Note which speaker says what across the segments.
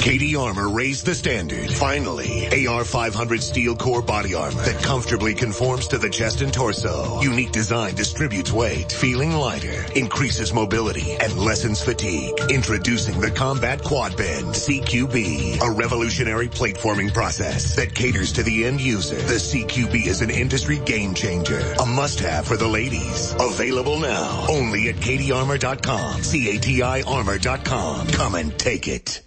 Speaker 1: KD Armor raised the standard. Finally, AR 500 steel core body armor that comfortably conforms to the chest and torso. Unique design distributes weight, feeling lighter, increases mobility, and lessens fatigue. Introducing the Combat Quad Bend CQB, a revolutionary plate forming process that caters to the end user. The CQB is an industry game changer, a must-have for the ladies. Available now, only at KDArmor.com. C-A-T-I Armor.com. Come and take it.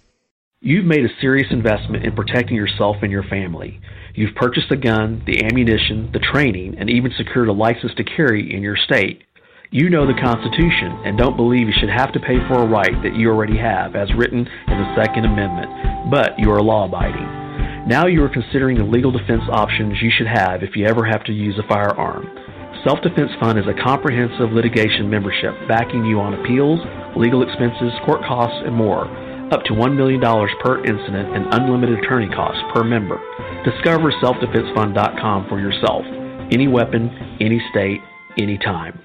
Speaker 2: You've made a serious investment in protecting yourself and your family. You've purchased the gun, the ammunition, the training, and even secured a license to carry in your state. You know the Constitution and don't believe you should have to pay for a right that you already have, as written in the Second Amendment, but you are law abiding. Now you are considering the legal defense options you should have if you ever have to use a firearm. Self Defense Fund is a comprehensive litigation membership backing you on appeals, legal expenses, court costs, and more up to $1 million per incident and unlimited attorney costs per member. Discover selfdefensefund.com for yourself. Any weapon, any state, anytime.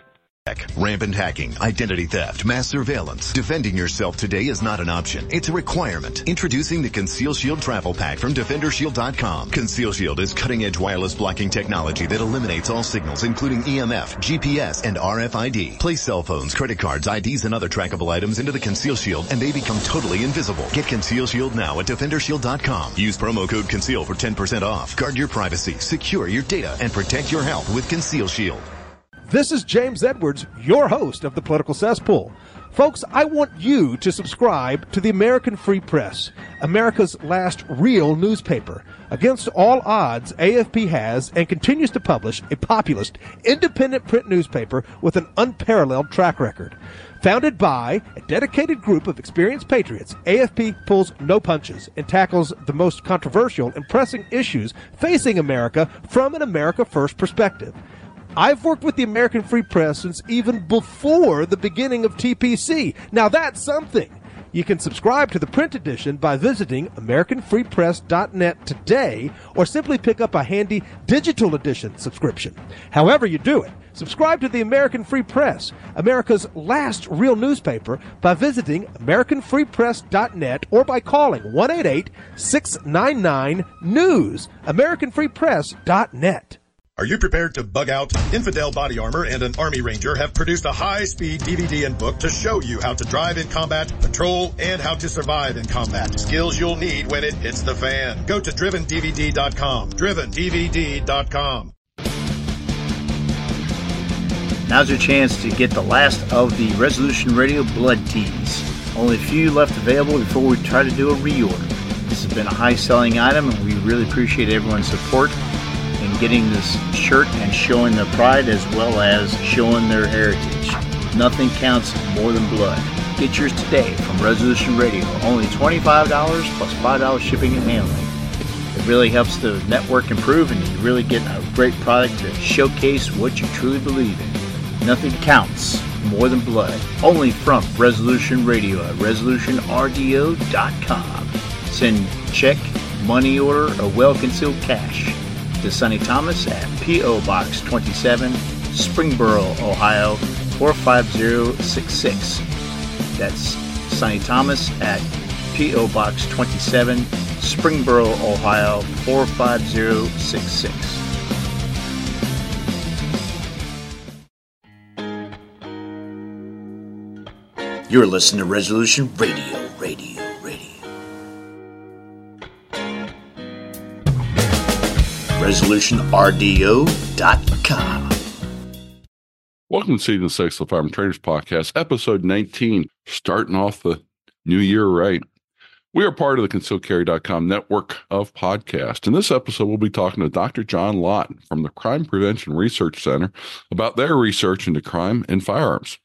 Speaker 3: Rampant hacking, identity theft, mass surveillance. Defending yourself today is not an option. It's a requirement. Introducing the Conceal Shield Travel Pack from DefenderShield.com. Conceal Shield is cutting edge wireless blocking technology that eliminates all signals, including EMF, GPS, and RFID. Place cell phones, credit cards, IDs, and other trackable items into the Conceal Shield and they become totally invisible. Get Conceal Shield now at DefenderShield.com. Use promo code CONCEAL for 10% off. Guard your privacy, secure your data, and protect your health with Conceal Shield.
Speaker 4: This is James Edwards, your host of the Political Cesspool. Folks, I want you to subscribe to the American Free Press, America's last real newspaper. Against all odds, AFP has and continues to publish a populist, independent print newspaper with an unparalleled track record. Founded by a dedicated group of experienced patriots, AFP pulls no punches and tackles the most controversial and pressing issues facing America from an America First perspective. I've worked with the American Free Press since even before the beginning of TPC. Now that's something. You can subscribe to the print edition by visiting AmericanFreePress.net today or simply pick up a handy digital edition subscription. However you do it, subscribe to the American Free Press, America's last real newspaper, by visiting AmericanFreePress.net or by calling 188-699-NEWS, AmericanFreePress.net.
Speaker 5: Are you prepared to bug out? Infidel Body Armor and an Army Ranger have produced a high-speed DVD and book to show you how to drive in combat, patrol, and how to survive in combat. Skills you'll need when it hits the fan. Go to drivendvd.com. drivendvd.com.
Speaker 6: Now's your chance to get the last of the Resolution Radio Blood Tees. Only a few left available before we try to do a reorder. This has been a high selling item and we really appreciate everyone's support getting this shirt and showing their pride as well as showing their heritage. Nothing counts more than blood. Get yours today from Resolution Radio. Only $25 plus $5 shipping and handling. It really helps the network improve and you really get a great product to showcase what you truly believe in. Nothing counts more than blood. Only from Resolution Radio at resolutionrdo.com. Send check, money order, or well concealed cash to Sonny Thomas at P.O. Box 27, Springboro, Ohio 45066. That's Sonny Thomas at P.O. Box 27, Springboro, Ohio 45066. You're listening to Resolution Radio, Radio, Radio. ResolutionRDO.com.
Speaker 7: Welcome to Season 6 of the Farm Podcast, episode 19, starting off the new year right. We are part of the ConcealedCarry.com network of podcasts. In this episode, we'll be talking to Dr. John Lott from the Crime Prevention Research Center about their research into crime and firearms.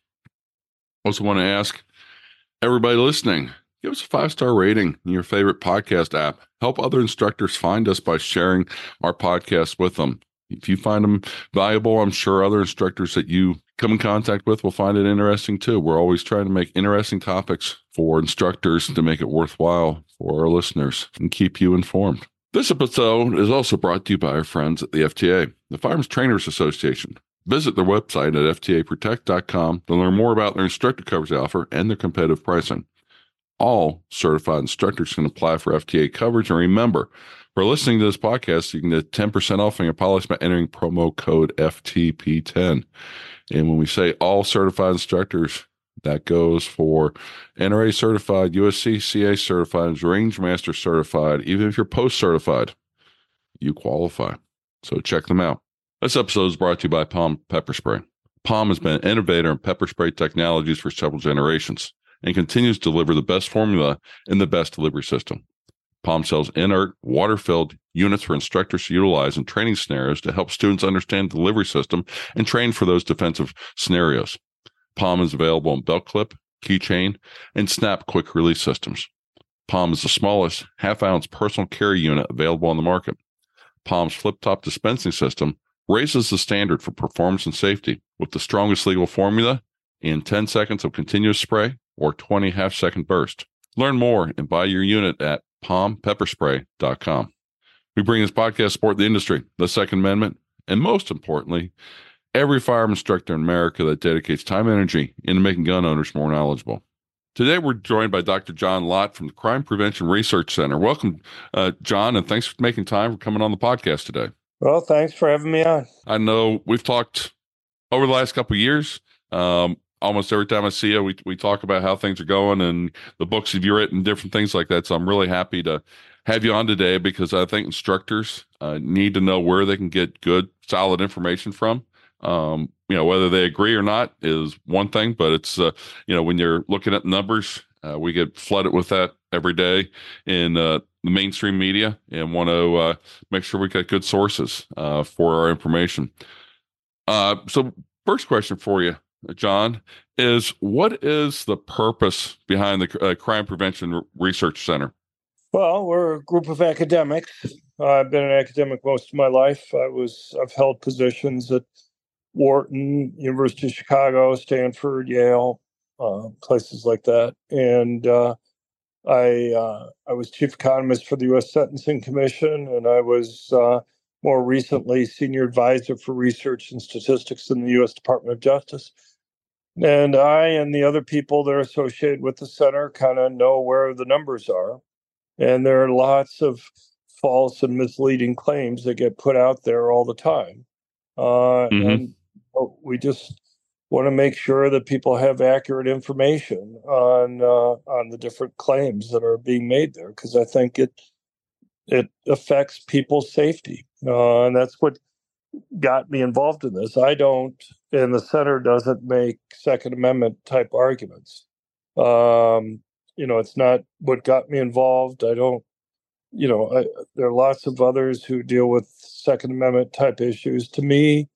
Speaker 7: Also, want to ask everybody listening give us a five star rating in your favorite podcast app. Help other instructors find us by sharing our podcast with them. If you find them valuable, I'm sure other instructors that you come in contact with will find it interesting too. We're always trying to make interesting topics for instructors to make it worthwhile for our listeners and keep you informed. This episode is also brought to you by our friends at the FTA, the Firearms Trainers Association. Visit their website at ftaprotect.com to learn more about their instructor coverage offer and their competitive pricing. All certified instructors can apply for FTA coverage. And remember, for listening to this podcast, you can get 10% off on your policy by entering promo code FTP10. And when we say all certified instructors, that goes for NRA certified, USCCA certified, Range Master certified. Even if you're post certified, you qualify. So check them out. This episode is brought to you by POM Pepper Spray. Palm has been an innovator in pepper spray technologies for several generations and continues to deliver the best formula and the best delivery system. POM sells inert, water filled units for instructors to utilize in training scenarios to help students understand the delivery system and train for those defensive scenarios. POM is available in belt clip, keychain, and snap quick release systems. POM is the smallest half ounce personal carry unit available on the market. POM's flip top dispensing system raises the standard for performance and safety with the strongest legal formula in 10 seconds of continuous spray or 20 half second burst. Learn more and buy your unit at pompepperspray.com. We bring this podcast support the industry, the Second Amendment, and most importantly, every firearm instructor in America that dedicates time and energy into making gun owners more knowledgeable. Today, we're joined by Dr. John Lott from the Crime Prevention Research Center. Welcome, uh, John, and thanks for making time for coming on the podcast today.
Speaker 8: Well, thanks for having me on.
Speaker 7: I know we've talked over the last couple of years. Um, almost every time I see you, we we talk about how things are going and the books you've written, different things like that. So I'm really happy to have you on today because I think instructors uh, need to know where they can get good, solid information from. Um, you know, whether they agree or not is one thing, but it's uh, you know when you're looking at numbers, uh, we get flooded with that every day in uh, the mainstream media, and want to uh, make sure we got good sources uh, for our information. So, first question for you, John, is what is the purpose behind the uh, Crime Prevention Research Center?
Speaker 8: Well, we're a group of academics. I've been an academic most of my life. I was I've held positions at Wharton, University of Chicago, Stanford, Yale, uh, places like that, and uh, I uh, I was chief economist for the U.S. Sentencing Commission, and I was uh, more recently senior advisor for research and statistics in the U.S. Department of Justice. And I and the other people that are associated with the center kind of know where the numbers are. And there are lots of false and misleading claims that get put out there all the time. Uh, mm-hmm. And we just want to make sure that people have accurate information on uh, on the different claims that are being made there, because I think it it affects people's safety, uh, and that's what got me involved in this. I don't, and the center doesn't make Second Amendment type arguments. Um, you know, it's not what got me involved. I don't, you know, I, there are lots of others who deal with Second Amendment type issues. To me,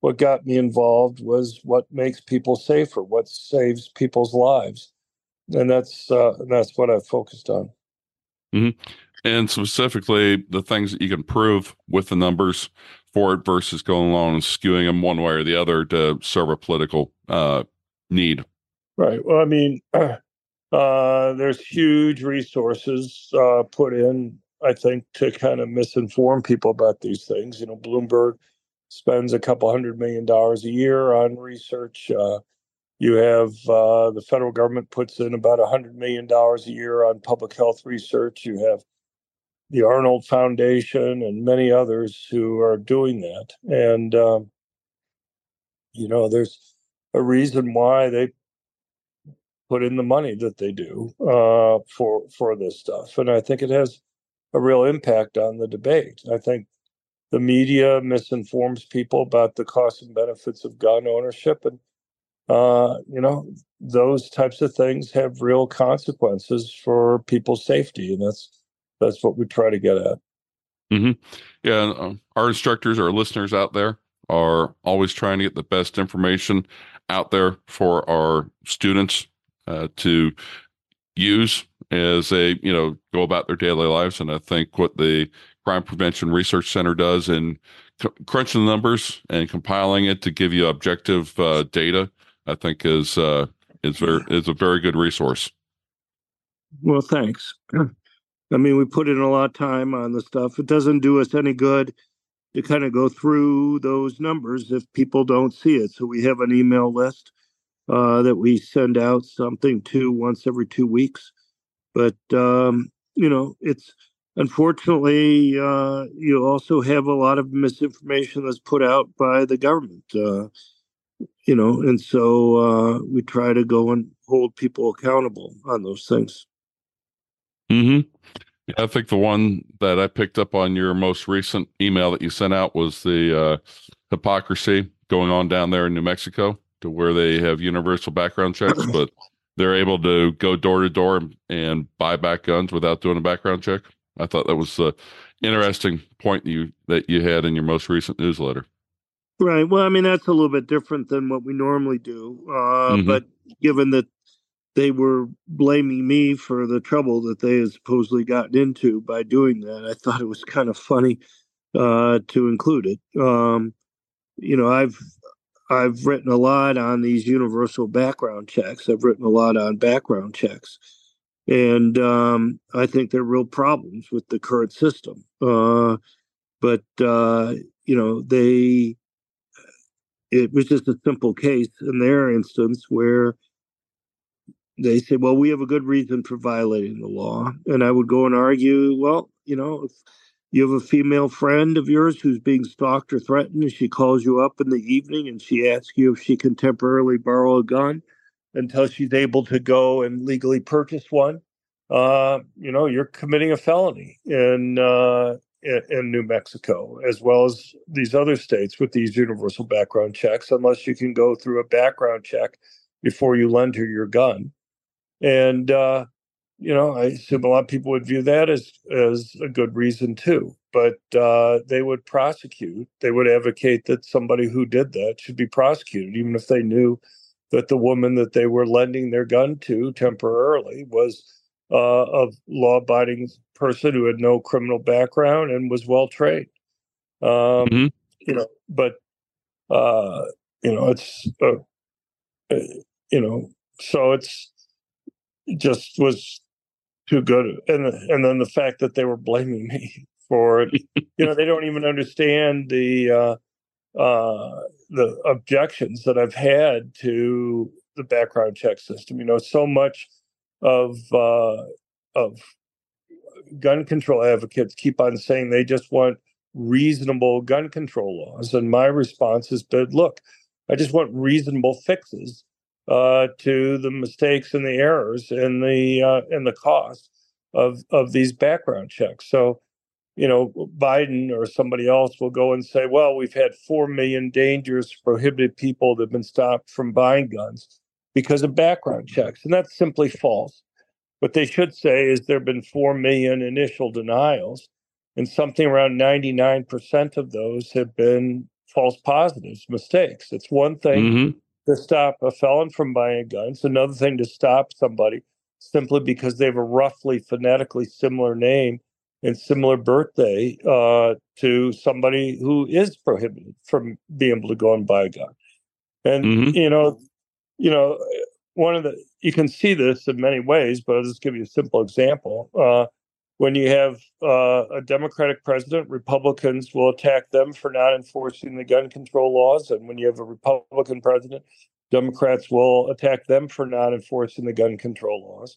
Speaker 8: what got me involved was what makes people safer, what saves people's lives, and that's uh, that's what I focused on.
Speaker 7: Mm-hmm. And specifically, the things that you can prove with the numbers for it versus going along and skewing them one way or the other to serve a political uh, need.
Speaker 8: Right. Well, I mean, uh, there's huge resources uh, put in, I think, to kind of misinform people about these things. You know, Bloomberg spends a couple hundred million dollars a year on research. Uh, you have uh, the federal government puts in about a hundred million dollars a year on public health research. You have the Arnold Foundation and many others who are doing that. And, um, you know, there's a reason why they put in the money that they do uh, for for this stuff, and I think it has a real impact on the debate. I think the media misinforms people about the costs and benefits of gun ownership, and uh, you know those types of things have real consequences for people's safety, and that's that's what we try to get at.
Speaker 7: Mm-hmm. Yeah, um, our instructors, our listeners out there are always trying to get the best information out there for our students uh, to use as they, you know, go about their daily lives. And I think what the Crime Prevention Research Center does in c- crunching the numbers and compiling it to give you objective uh, data, I think is uh, is very is a very good resource.
Speaker 8: Well, thanks. I mean, we put in a lot of time on the stuff. It doesn't do us any good to kind of go through those numbers if people don't see it. So we have an email list uh, that we send out something to once every two weeks. But um, you know, it's unfortunately uh, you also have a lot of misinformation that's put out by the government. Uh, you know, and so uh, we try to go and hold people accountable on those things.
Speaker 7: Hmm. Yeah, I think the one that I picked up on your most recent email that you sent out was the uh, hypocrisy going on down there in New Mexico, to where they have universal background checks, but they're able to go door to door and buy back guns without doing a background check. I thought that was an interesting point that you that you had in your most recent newsletter.
Speaker 8: Right. Well, I mean that's a little bit different than what we normally do. Uh, mm-hmm. But given that they were blaming me for the trouble that they had supposedly gotten into by doing that, I thought it was kind of funny uh, to include it. Um, you know, I've I've written a lot on these universal background checks. I've written a lot on background checks, and um, I think there are real problems with the current system. Uh, but uh, you know, they it was just a simple case in their instance where they say, "Well, we have a good reason for violating the law," and I would go and argue, "Well, you know, if you have a female friend of yours who's being stalked or threatened, and she calls you up in the evening and she asks you if she can temporarily borrow a gun until she's able to go and legally purchase one. Uh, you know, you're committing a felony in, uh, in, in New Mexico, as well as these other states with these universal background checks, unless you can go through a background check before you lend her your gun. And uh, you know, I assume a lot of people would view that as as a good reason too. But uh, they would prosecute. They would advocate that somebody who did that should be prosecuted, even if they knew that the woman that they were lending their gun to temporarily was uh, a law-abiding person who had no criminal background and was well trained. Um, mm-hmm. You know, but uh, you know, it's uh, uh you know, so it's just was too good. And and then the fact that they were blaming me for it, you know, they don't even understand the uh, uh, the objections that I've had to the background check system. You know, so much of uh, of gun control advocates keep on saying they just want reasonable gun control laws, and my response has been, look, I just want reasonable fixes uh, to the mistakes and the errors and the uh, and the cost of of these background checks. So, you know, Biden or somebody else will go and say, "Well, we've had four million dangerous prohibited people that have been stopped from buying guns because of background checks," and that's simply false. What they should say is there have been four million initial denials, and something around ninety nine percent of those have been false positives, mistakes. It's one thing. Mm-hmm to stop a felon from buying a gun. It's another thing to stop somebody simply because they have a roughly phonetically similar name and similar birthday uh, to somebody who is prohibited from being able to go and buy a gun. And mm-hmm. you know, you know, one of the you can see this in many ways, but I'll just give you a simple example. Uh, when you have uh, a Democratic president, Republicans will attack them for not enforcing the gun control laws. And when you have a Republican president, Democrats will attack them for not enforcing the gun control laws.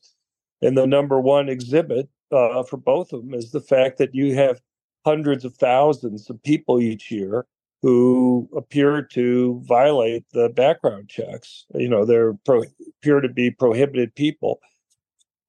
Speaker 8: And the number one exhibit uh, for both of them is the fact that you have hundreds of thousands of people each year who appear to violate the background checks. You know, they pro- appear to be prohibited people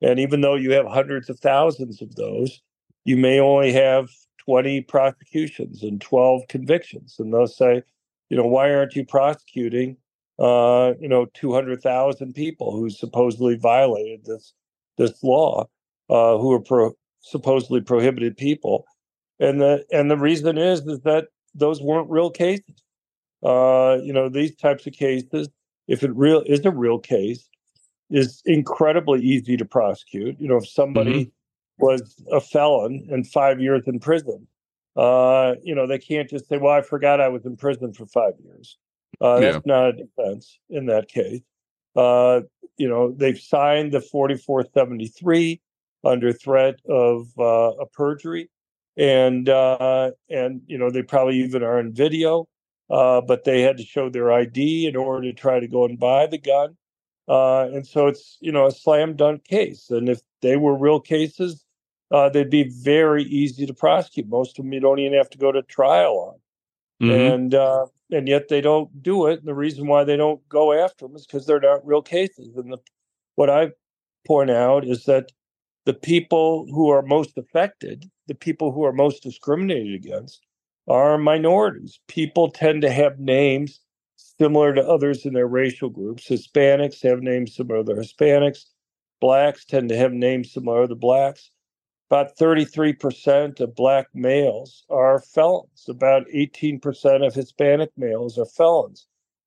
Speaker 8: and even though you have hundreds of thousands of those, you may only have 20 prosecutions and 12 convictions. And they'll say, you know, why aren't you prosecuting, uh, you know, 200,000 people who supposedly violated this this law, uh, who are pro- supposedly prohibited people? And the and the reason is is that those weren't real cases. Uh, you know, these types of cases, if it real is a real case, is incredibly easy to prosecute. You know, if somebody mm-hmm. was a felon and five years in prison, uh, you know, they can't just say, "Well, I forgot I was in prison for five years." Uh, yeah. That's not a defense in that case. Uh, you know, they've signed the 4473 under threat of uh, a perjury, and uh, and you know they probably even are in video, uh, but they had to show their ID in order to try to go and buy the gun. Uh, and so it's you know a slam dunk case. And if they were real cases, uh, they'd be very easy to prosecute. Most of them you don't even have to go to trial on. Mm-hmm. And uh, and yet they don't do it. And the reason why they don't go after them is because they're not real cases. And the, what I point out is that the people who are most affected, the people who are most discriminated against, are minorities. People tend to have names similar to others in their racial groups. Hispanics have names similar to Hispanics. Blacks tend to have names similar to blacks. About 33% of black males are felons. About 18% of Hispanic males are felons.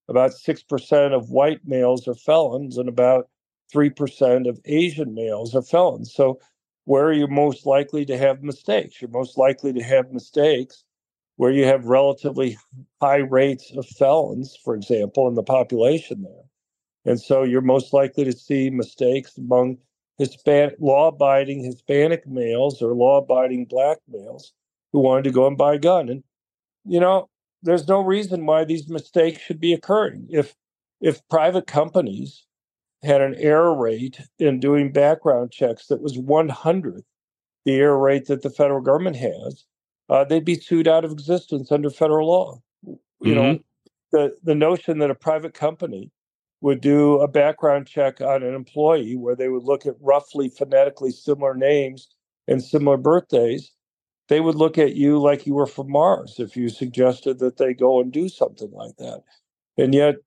Speaker 8: About 6% of white males are felons, and about 3% of Asian males are felons. So, where are you most likely to have mistakes? You're most likely to have mistakes where you have relatively high rates of felons, for example, in the population there. And so you're most likely to see mistakes among Hispanic law-abiding Hispanic males or law-abiding black males who wanted to go and buy a gun. And you know, there's no reason why these mistakes should be occurring. If if private companies had an error rate in doing background checks that was 100th the error rate that the federal government has, uh, they'd be sued out of existence under federal law. You mm-hmm. know, the the notion that a private company would do a background check on an employee where they would look at roughly phonetically similar names and similar birthdays, they would look at you like you were from Mars if you suggested that they go and do something like that. And yet,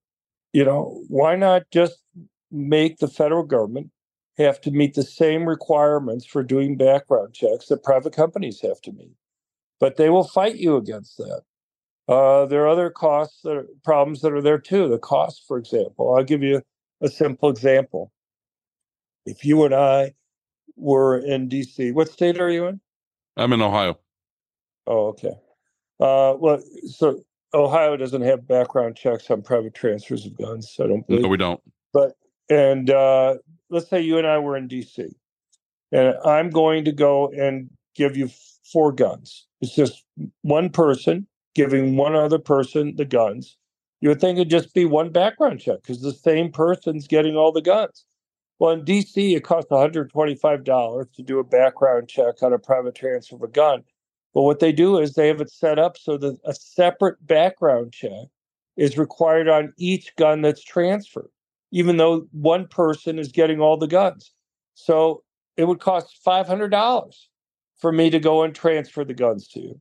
Speaker 8: you know, why not just make the federal government have to meet the same requirements for doing background checks that private companies have to meet? But they will fight you against that. Uh, there are other costs that are, problems that are there too. The cost, for example, I'll give you a simple example. If you and I were in DC, what state are you in?
Speaker 7: I'm in Ohio.
Speaker 8: Oh, okay. Uh, well, so Ohio doesn't have background checks on private transfers of guns. I don't believe.
Speaker 7: No, we don't.
Speaker 8: But and uh, let's say you and I were in DC, and I'm going to go and give you four guns. It's just one person giving one other person the guns, you would think it'd just be one background check because the same person's getting all the guns. Well, in DC, it costs $125 to do a background check on a private transfer of a gun. But what they do is they have it set up so that a separate background check is required on each gun that's transferred, even though one person is getting all the guns. So it would cost $500 for me to go and transfer the guns to.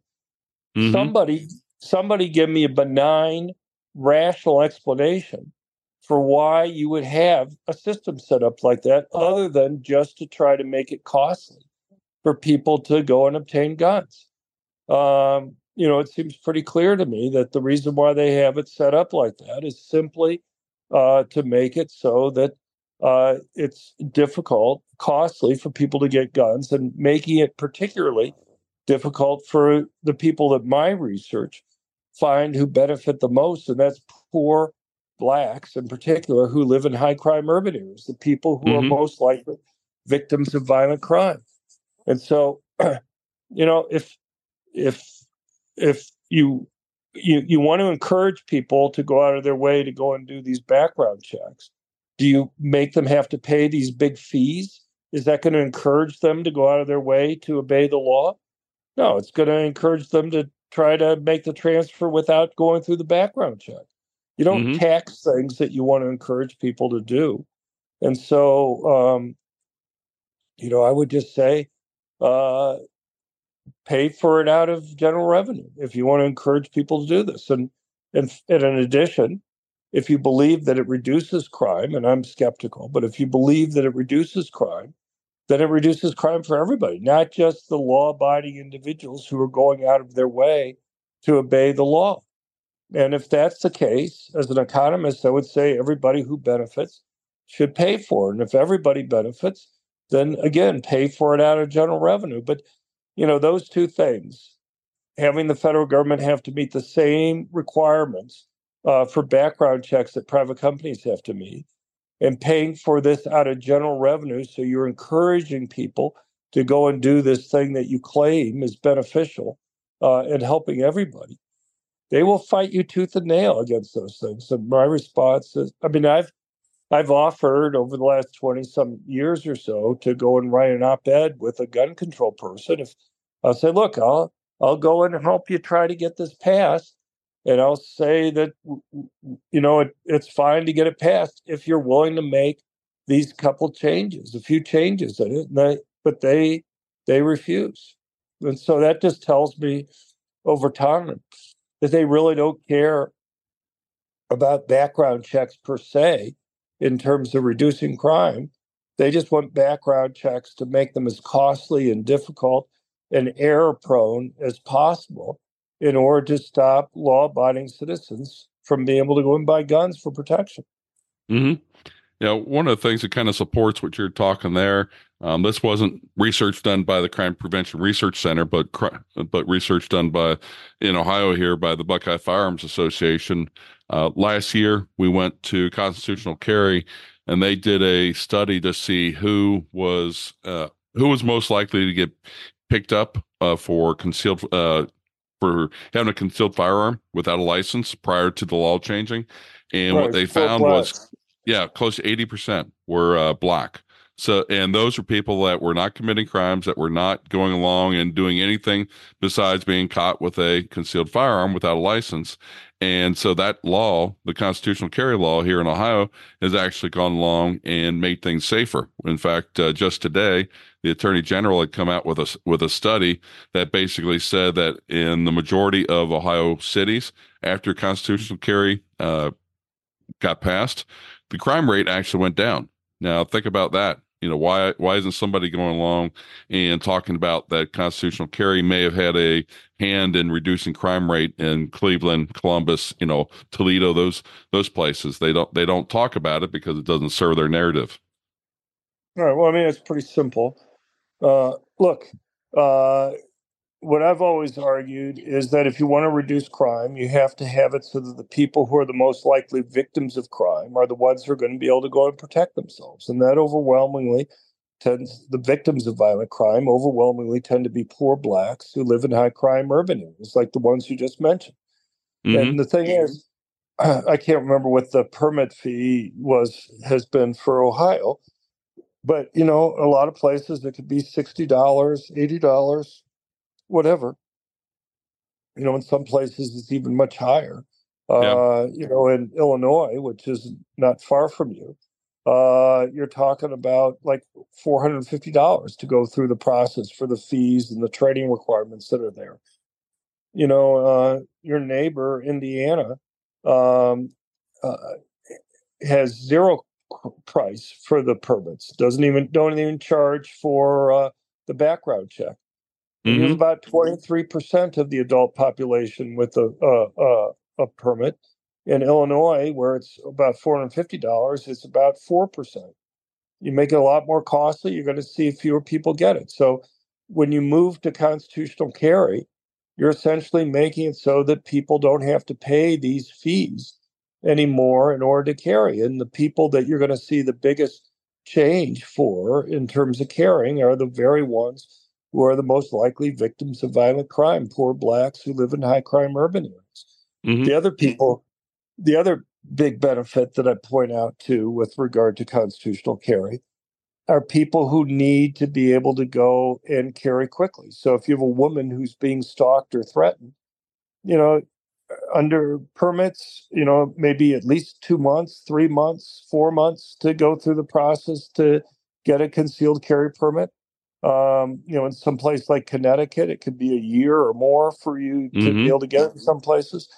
Speaker 8: Mm-hmm. Somebody somebody give me a benign, rational explanation for why you would have a system set up like that, other than just to try to make it costly for people to go and obtain guns. Um, you know, it seems pretty clear to me that the reason why they have it set up like that is simply uh, to make it so that uh, it's difficult, costly for people to get guns, and making it particularly difficult for the people that my research find who benefit the most, and that's poor blacks in particular who live in high crime urban areas, the people who mm-hmm. are most likely victims of violent crime. And so, you know, if if if you you you want to encourage people to go out of their way to go and do these background checks, do you make them have to pay these big fees? Is that going to encourage them to go out of their way to obey the law? No, it's going to encourage them to try to make the transfer without going through the background check. You don't mm-hmm. tax things that you want to encourage people to do. And so, um, you know, I would just say, uh, pay for it out of general revenue if you want to encourage people to do this. And, and, and in addition, if you believe that it reduces crime, and I'm skeptical, but if you believe that it reduces crime, then it reduces crime for everybody, not just the law abiding individuals who are going out of their way to obey the law. And if that's the case, as an economist, I would say everybody who benefits should pay for it. And if everybody benefits, then again, pay for it out of general revenue. But, you know, those two things, having the federal government have to meet the same requirements uh, for background checks that private companies have to meet, and paying for this out of general revenue. So you're encouraging people to go and do this thing that you claim is beneficial uh, and helping everybody. They will fight you tooth and nail against those things. And my response is I mean, I've I've offered over the last 20 some years or so to go and write an op-ed with a gun control person. If I'll say, look, I'll I'll go in and help you try to get this passed. And I'll say that you know it, it's fine to get it passed if you're willing to make these couple changes, a few changes in it. But they they refuse. And so that just tells me over time that they really don't care about background checks per se in terms of reducing crime. They just want background checks to make them as costly and difficult and error prone as possible in order to stop law abiding citizens from being able to go and buy guns for protection.
Speaker 7: Mm-hmm. Yeah, one of the things that kind of supports what you're talking there. Um, this wasn't research done by the Crime Prevention Research Center, but but research done by in Ohio here by the Buckeye Firearms Association. Uh, last year, we went to Constitutional Carry, and they did a study to see who was uh, who was most likely to get picked up uh, for concealed uh, for having a concealed firearm without a license prior to the law changing, and right. what they found was yeah, close to 80% were uh, black. So, and those were people that were not committing crimes, that were not going along and doing anything besides being caught with a concealed firearm without a license. And so that law, the constitutional carry law here in Ohio, has actually gone along and made things safer. In fact, uh, just today, the attorney general had come out with a with a study that basically said that in the majority of Ohio cities, after constitutional carry uh, got passed, the crime rate actually went down. Now think about that. You know why why isn't somebody going along and talking about that constitutional carry may have had a hand in reducing crime rate in Cleveland, Columbus, you know Toledo, those those places. They don't they don't talk about it because it doesn't serve their narrative.
Speaker 8: All right. Well, I mean, it's pretty simple. Uh, look, uh, what I've always argued is that if you want to reduce crime, you have to have it so that the people who are the most likely victims of crime are the ones who are going to be able to go and protect themselves. And that overwhelmingly tends, the victims of violent crime overwhelmingly tend to be poor blacks who live in high crime urban areas, like the ones you just mentioned. Mm-hmm. And the thing is, I can't remember what the permit fee was has been for Ohio, but you know, a lot of places it could be sixty dollars, eighty dollars, whatever. You know, in some places it's even much higher. Uh, You know, in Illinois, which is not far from you, uh, you're talking about like four hundred and fifty dollars to go through the process for the fees and the trading requirements that are there. You know, uh, your neighbor Indiana um, uh, has zero price for the permits. Doesn't even don't even charge for uh, the background check. Mm-hmm. There's about 23% of the adult population with a, a, a, a permit. In Illinois, where it's about $450, it's about 4%. You make it a lot more costly, you're going to see fewer people get it. So when you move to constitutional carry, you're essentially making it so that people don't have to pay these fees anymore in order to carry. And the people that you're going to see the biggest change for in terms of carrying are the very ones who are the most likely victims of violent crime, poor blacks who live in high crime urban areas. Mm-hmm. The other people, the other big benefit that I point out too with regard to constitutional carry are people who need to be able to go and carry quickly. So if you have a woman who's being stalked or threatened, you know, under permits, you know, maybe at least two months, three months, four months to go through the process to get a concealed carry permit. Um, you know, in some place like Connecticut, it could be a year or more for you to mm-hmm. be able to get it in some places.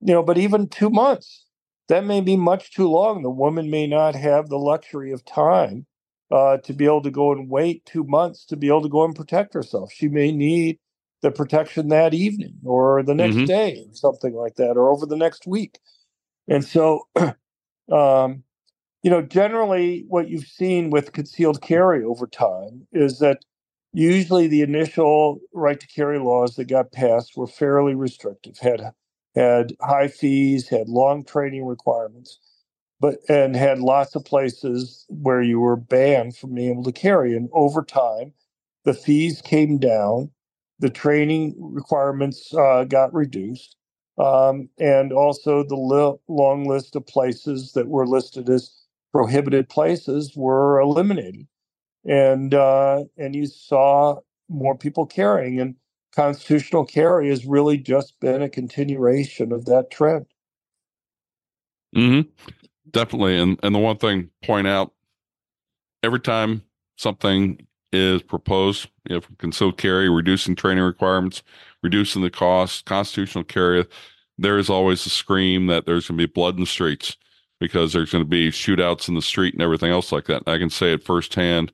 Speaker 8: You know, but even two months, that may be much too long. The woman may not have the luxury of time uh, to be able to go and wait two months to be able to go and protect herself. She may need the protection that evening or the next mm-hmm. day, something like that, or over the next week. And so, um, you know, generally what you've seen with concealed carry over time is that usually the initial right to carry laws that got passed were fairly restrictive, had had high fees, had long training requirements, but and had lots of places where you were banned from being able to carry. And over time, the fees came down, the training requirements uh, got reduced, um, and also the li- long list of places that were listed as prohibited places were eliminated, and uh, and you saw more people carrying, and constitutional carry has really just been a continuation of that trend.
Speaker 7: Hmm. Definitely, and and the one thing point out every time something is proposed, you know, concealed carry, reducing training requirements, reducing the cost, constitutional carry, there is always a scream that there's going to be blood in the streets because there's going to be shootouts in the street and everything else like that. I can say it firsthand,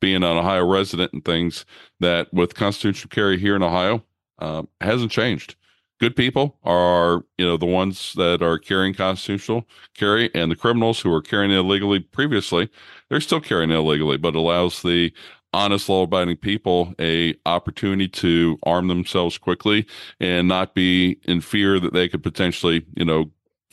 Speaker 7: being an Ohio resident and things, that with constitutional carry here in Ohio, um, hasn't changed. Good people are, you know, the ones that are carrying constitutional carry, and the criminals who are carrying illegally previously, they're still carrying illegally, but allows the honest law-abiding people a opportunity to arm themselves quickly and not be in fear that they could potentially you know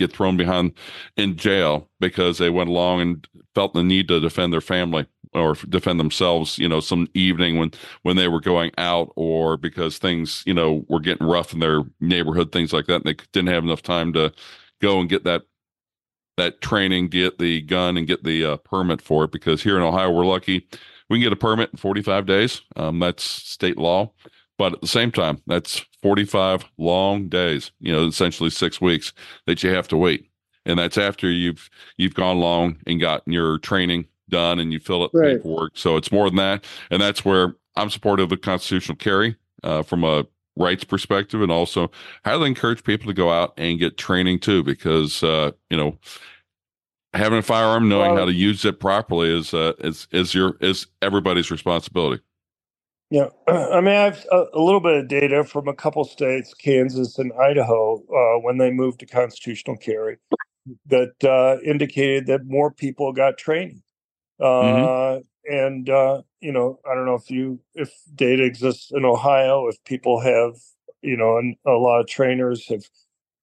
Speaker 7: get thrown behind in jail because they went along and felt the need to defend their family or defend themselves you know some evening when when they were going out or because things you know were getting rough in their neighborhood things like that and they didn't have enough time to go and get that that training get the gun and get the uh, permit for it because here in ohio we're lucky we can get a permit in 45 days. Um, that's state law. But at the same time, that's 45 long days, you know, essentially six weeks that you have to wait. And that's after you've you've gone long and gotten your training done and you fill it right. paperwork. So it's more than that. And that's where I'm supportive of constitutional carry uh, from a rights perspective and also highly encourage people to go out and get training too because uh, you know having a firearm, knowing well, how to use it properly is uh, is is your is everybody's responsibility.
Speaker 8: Yeah, I mean, I have a, a, little bit of data from a couple states, Kansas and Idaho, uh, when they moved to constitutional carry, that uh, indicated that more people got training. Mm-hmm. Uh, and uh, you know, I don't know if you if data exists in Ohio, if people have, you know, and a lot of trainers have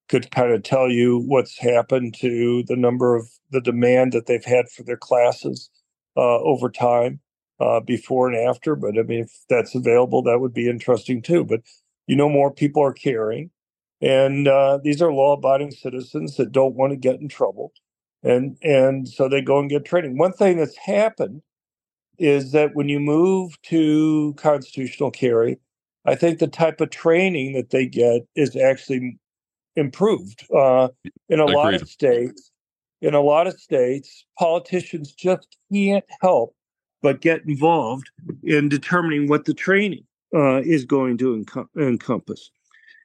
Speaker 8: could kind of tell you what's happened to the number of the demand that they've had for their classes uh, over time, uh, before and after. But I mean, if that's available, that would be interesting too. But you know, more people are caring, and uh, these are law-abiding citizens that don't want to get in trouble, and and so they go and get training. One thing that's happened is that when you move to constitutional carry, I think the type of training that they get is actually improved. Uh, in a Agreed. lot of states, in a lot of states, politicians just can't help but get involved in determining what the training uh, is going to encompass.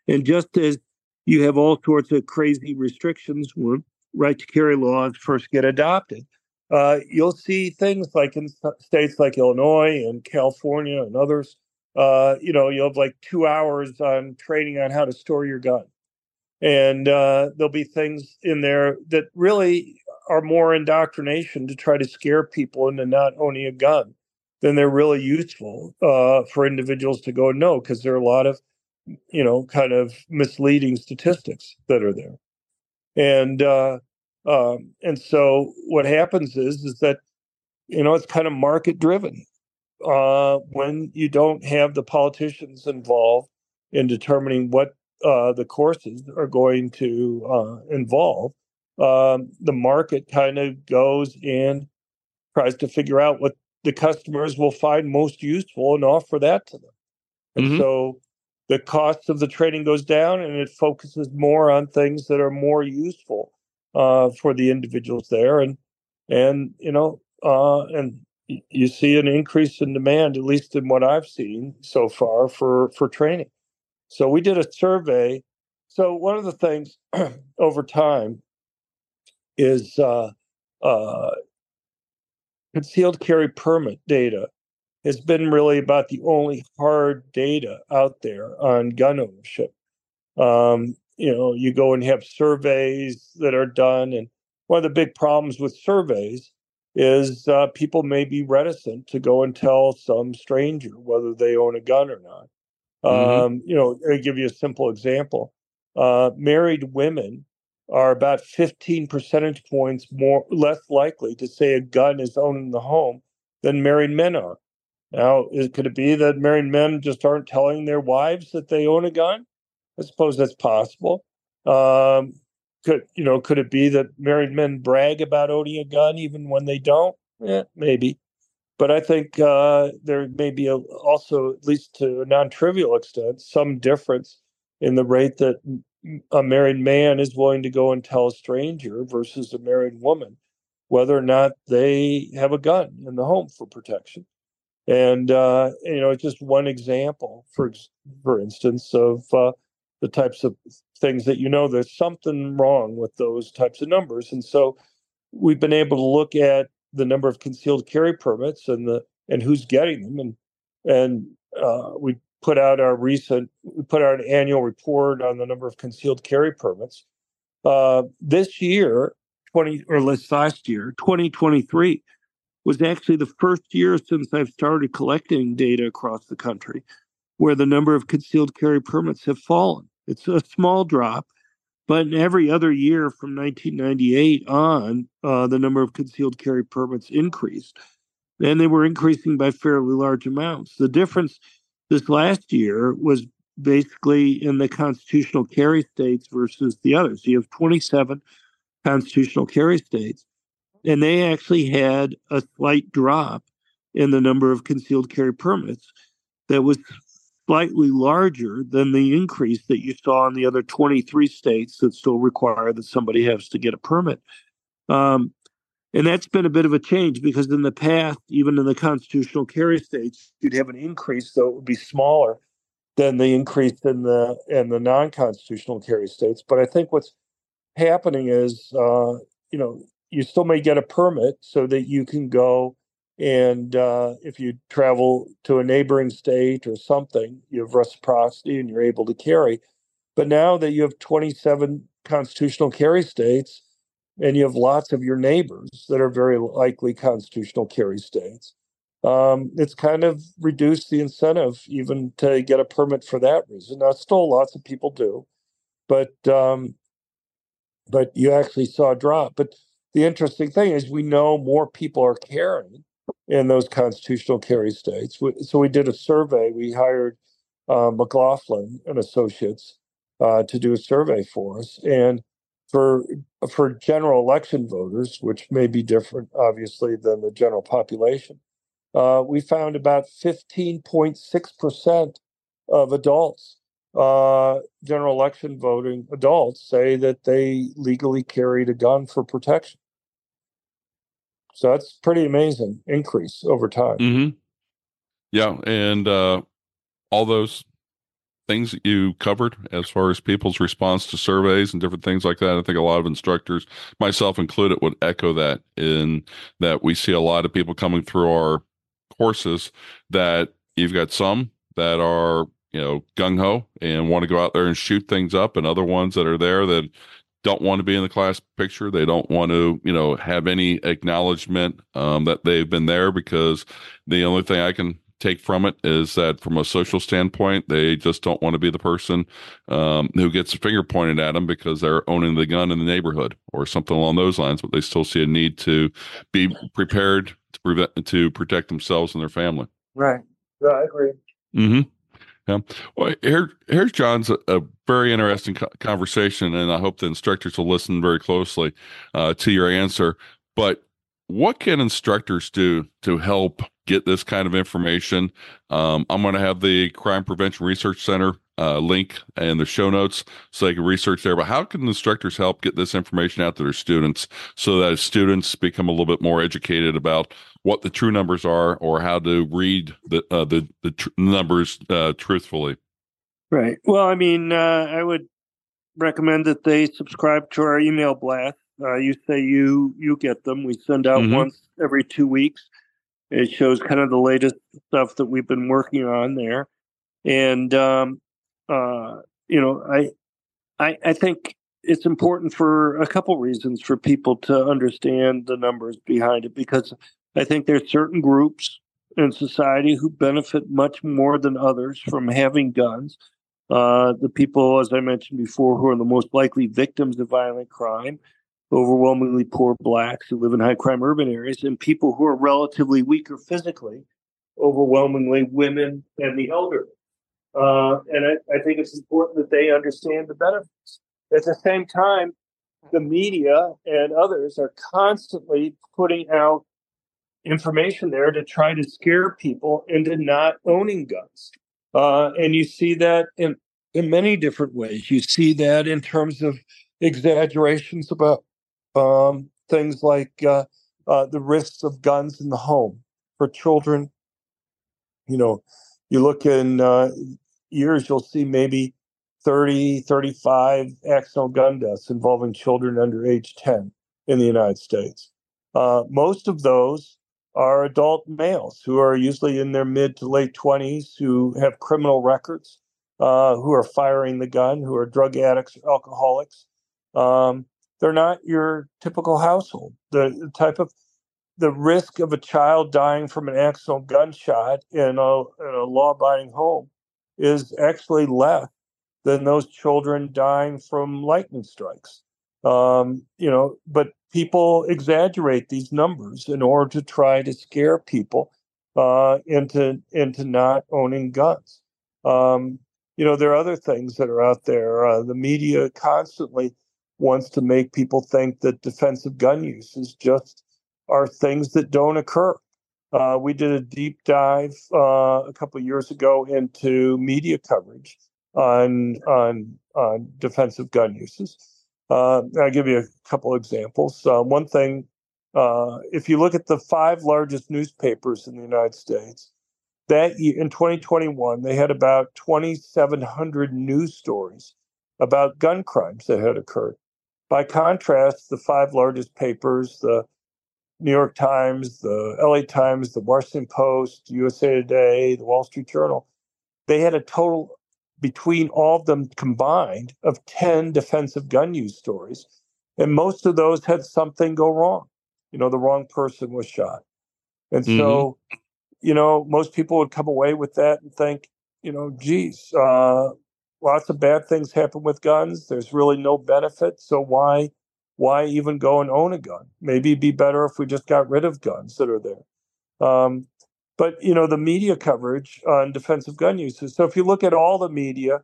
Speaker 8: And just as you have all sorts of crazy restrictions when right to carry laws first get adopted, uh, you'll see things like in states like Illinois and California and others. Uh, you know, you'll have like two hours on training on how to store your gun and uh, there'll be things in there that really are more indoctrination to try to scare people into not owning a gun than they're really useful uh, for individuals to go no because there are a lot of you know kind of misleading statistics that are there. And uh, um, and so what happens is is that you know it's kind of market driven uh, when you don't have the politicians involved in determining what uh, the courses are going to uh, involve, um, the market kind of goes and tries to figure out what the customers will find most useful and offer that to them. And mm-hmm. so the cost of the training goes down and it focuses more on things that are more useful uh, for the individuals there. And, and, you know, uh, and you see an increase in demand, at least in what I've seen so far for, for training. So we did a survey. So one of the things over time is uh, uh, concealed carry permit data has been really about the only hard data out there on gun ownership. Um, you know, you go and have surveys that are done, and one of the big problems with surveys is uh, people may be reticent to go and tell some stranger whether they own a gun or not. Mm-hmm. Um, you know, I'll give you a simple example. Uh, married women are about 15 percentage points more less likely to say a gun is owned in the home than married men are. Now, is, could it be that married men just aren't telling their wives that they own a gun? I suppose that's possible. Um, could you know could it be that married men brag about owning a gun even when they don't? Yeah, maybe. But I think uh, there may be a, also, at least to a non-trivial extent, some difference in the rate that a married man is willing to go and tell a stranger versus a married woman whether or not they have a gun in the home for protection. And uh, you know, it's just one example, for for instance, of uh, the types of things that you know there's something wrong with those types of numbers. And so we've been able to look at the number of concealed carry permits and the and who's getting them, and and uh, we put out our recent we put out an annual report on the number of concealed carry permits. Uh, this year, twenty or last year, twenty twenty three was actually the first year since I've started collecting data across the country where the number of concealed carry permits have fallen. It's a small drop, but every other year from 1998 on, uh, the number of concealed carry permits increased, and they were increasing by fairly large amounts. The difference this last year was basically in the constitutional carry states versus the others. You have 27 constitutional carry states and they actually had a slight drop in the number of concealed carry permits that was slightly larger than the increase that you saw in the other 23 states that still require that somebody has to get a permit. Um, and that's been a bit of a change because in the past, even in the constitutional carry states, you'd have an increase, though it would be smaller than the increase in the in the non-constitutional carry states. But I think what's happening is, uh, you know, you still may get a permit so that you can go and uh, if you travel to a neighboring state or something, you have reciprocity and you're able to carry. But now that you have 27 constitutional carry states and you have lots of your neighbors that are very likely constitutional carry states, um, it's kind of reduced the incentive even to get a permit for that reason. Now, still lots of people do, but um, but you actually saw a drop. But the interesting thing is we know more people are carrying in those constitutional carry states. So we did a survey. We hired uh, McLaughlin and Associates uh, to do a survey for us, and for for general election voters, which may be different, obviously, than the general population, uh, we found about fifteen point six percent of adults, uh, general election voting adults, say that they legally carried a gun for protection. So that's pretty amazing increase over time.
Speaker 7: Mm-hmm. Yeah, and uh, all those things that you covered as far as people's response to surveys and different things like that. I think a lot of instructors, myself included, would echo that in that we see a lot of people coming through our courses that you've got some that are you know gung ho and want to go out there and shoot things up, and other ones that are there that don't want to be in the class picture. They don't want to, you know, have any acknowledgement um, that they've been there because the only thing I can take from it is that from a social standpoint, they just don't want to be the person um, who gets a finger pointed at them because they're owning the gun in the neighborhood or something along those lines. But they still see a need to be prepared to prevent to protect themselves and their family.
Speaker 8: Right. Yeah, I agree.
Speaker 7: Mm-hmm. Yeah. Well, here, here's John's a, a very interesting co- conversation, and I hope the instructors will listen very closely uh, to your answer. But what can instructors do to help get this kind of information? Um, I'm going to have the Crime Prevention Research Center uh, link in the show notes so they can research there. But how can instructors help get this information out to their students so that students become a little bit more educated about what the true numbers are or how to read the uh, the the tr- numbers uh, truthfully?
Speaker 8: Right. Well, I mean, uh, I would recommend that they subscribe to our email blast. Uh, you say you you get them. We send out mm-hmm. once every two weeks. It shows kind of the latest stuff that we've been working on there, and um, uh, you know, I, I, I think it's important for a couple reasons for people to understand the numbers behind it because I think there's certain groups in society who benefit much more than others from having guns. Uh, the people, as I mentioned before, who are the most likely victims of violent crime, overwhelmingly poor blacks who live in high crime urban areas, and people who are relatively weaker physically, overwhelmingly women and the elderly. Uh, and I, I, think it's important that they understand the benefits. At the same time, the media and others are constantly putting out information there to try to scare people into not owning guns. Uh, and you see that in, in many different ways. You see that in terms of exaggerations about um, things like uh, uh, the risks of guns in the home for children. You know, you look in uh, years, you'll see maybe 30, 35 accidental gun deaths involving children under age 10 in the United States. Uh, most of those are adult males who are usually in their mid to late 20s who have criminal records, uh, who are firing the gun, who are drug addicts, or alcoholics. Um, they're not your typical household. The, type of the risk of a child dying from an accidental gunshot in a, in a law-abiding home is actually less than those children dying from lightning strikes. Um, you know, but people exaggerate these numbers in order to try to scare people uh, into into not owning guns. Um, you know, there are other things that are out there. Uh, the media constantly wants to make people think that defensive gun uses just are things that don't occur. Uh, we did a deep dive uh, a couple years ago into media coverage on on on defensive gun uses. Uh, I'll give you a couple examples. Uh, one thing, uh, if you look at the five largest newspapers in the United States, that in 2021 they had about 2,700 news stories about gun crimes that had occurred. By contrast, the five largest papers, the New York Times, the LA Times, the Washington Post, USA Today, the Wall Street Journal, they had a total between all of them combined of 10 defensive gun use stories. And most of those had something go wrong. You know, the wrong person was shot. And mm-hmm. so, you know, most people would come away with that and think, you know, geez, uh, lots of bad things happen with guns. There's really no benefit. So why why even go and own a gun? Maybe it'd be better if we just got rid of guns that are there. Um, but you know the media coverage on defensive gun uses. So if you look at all the media,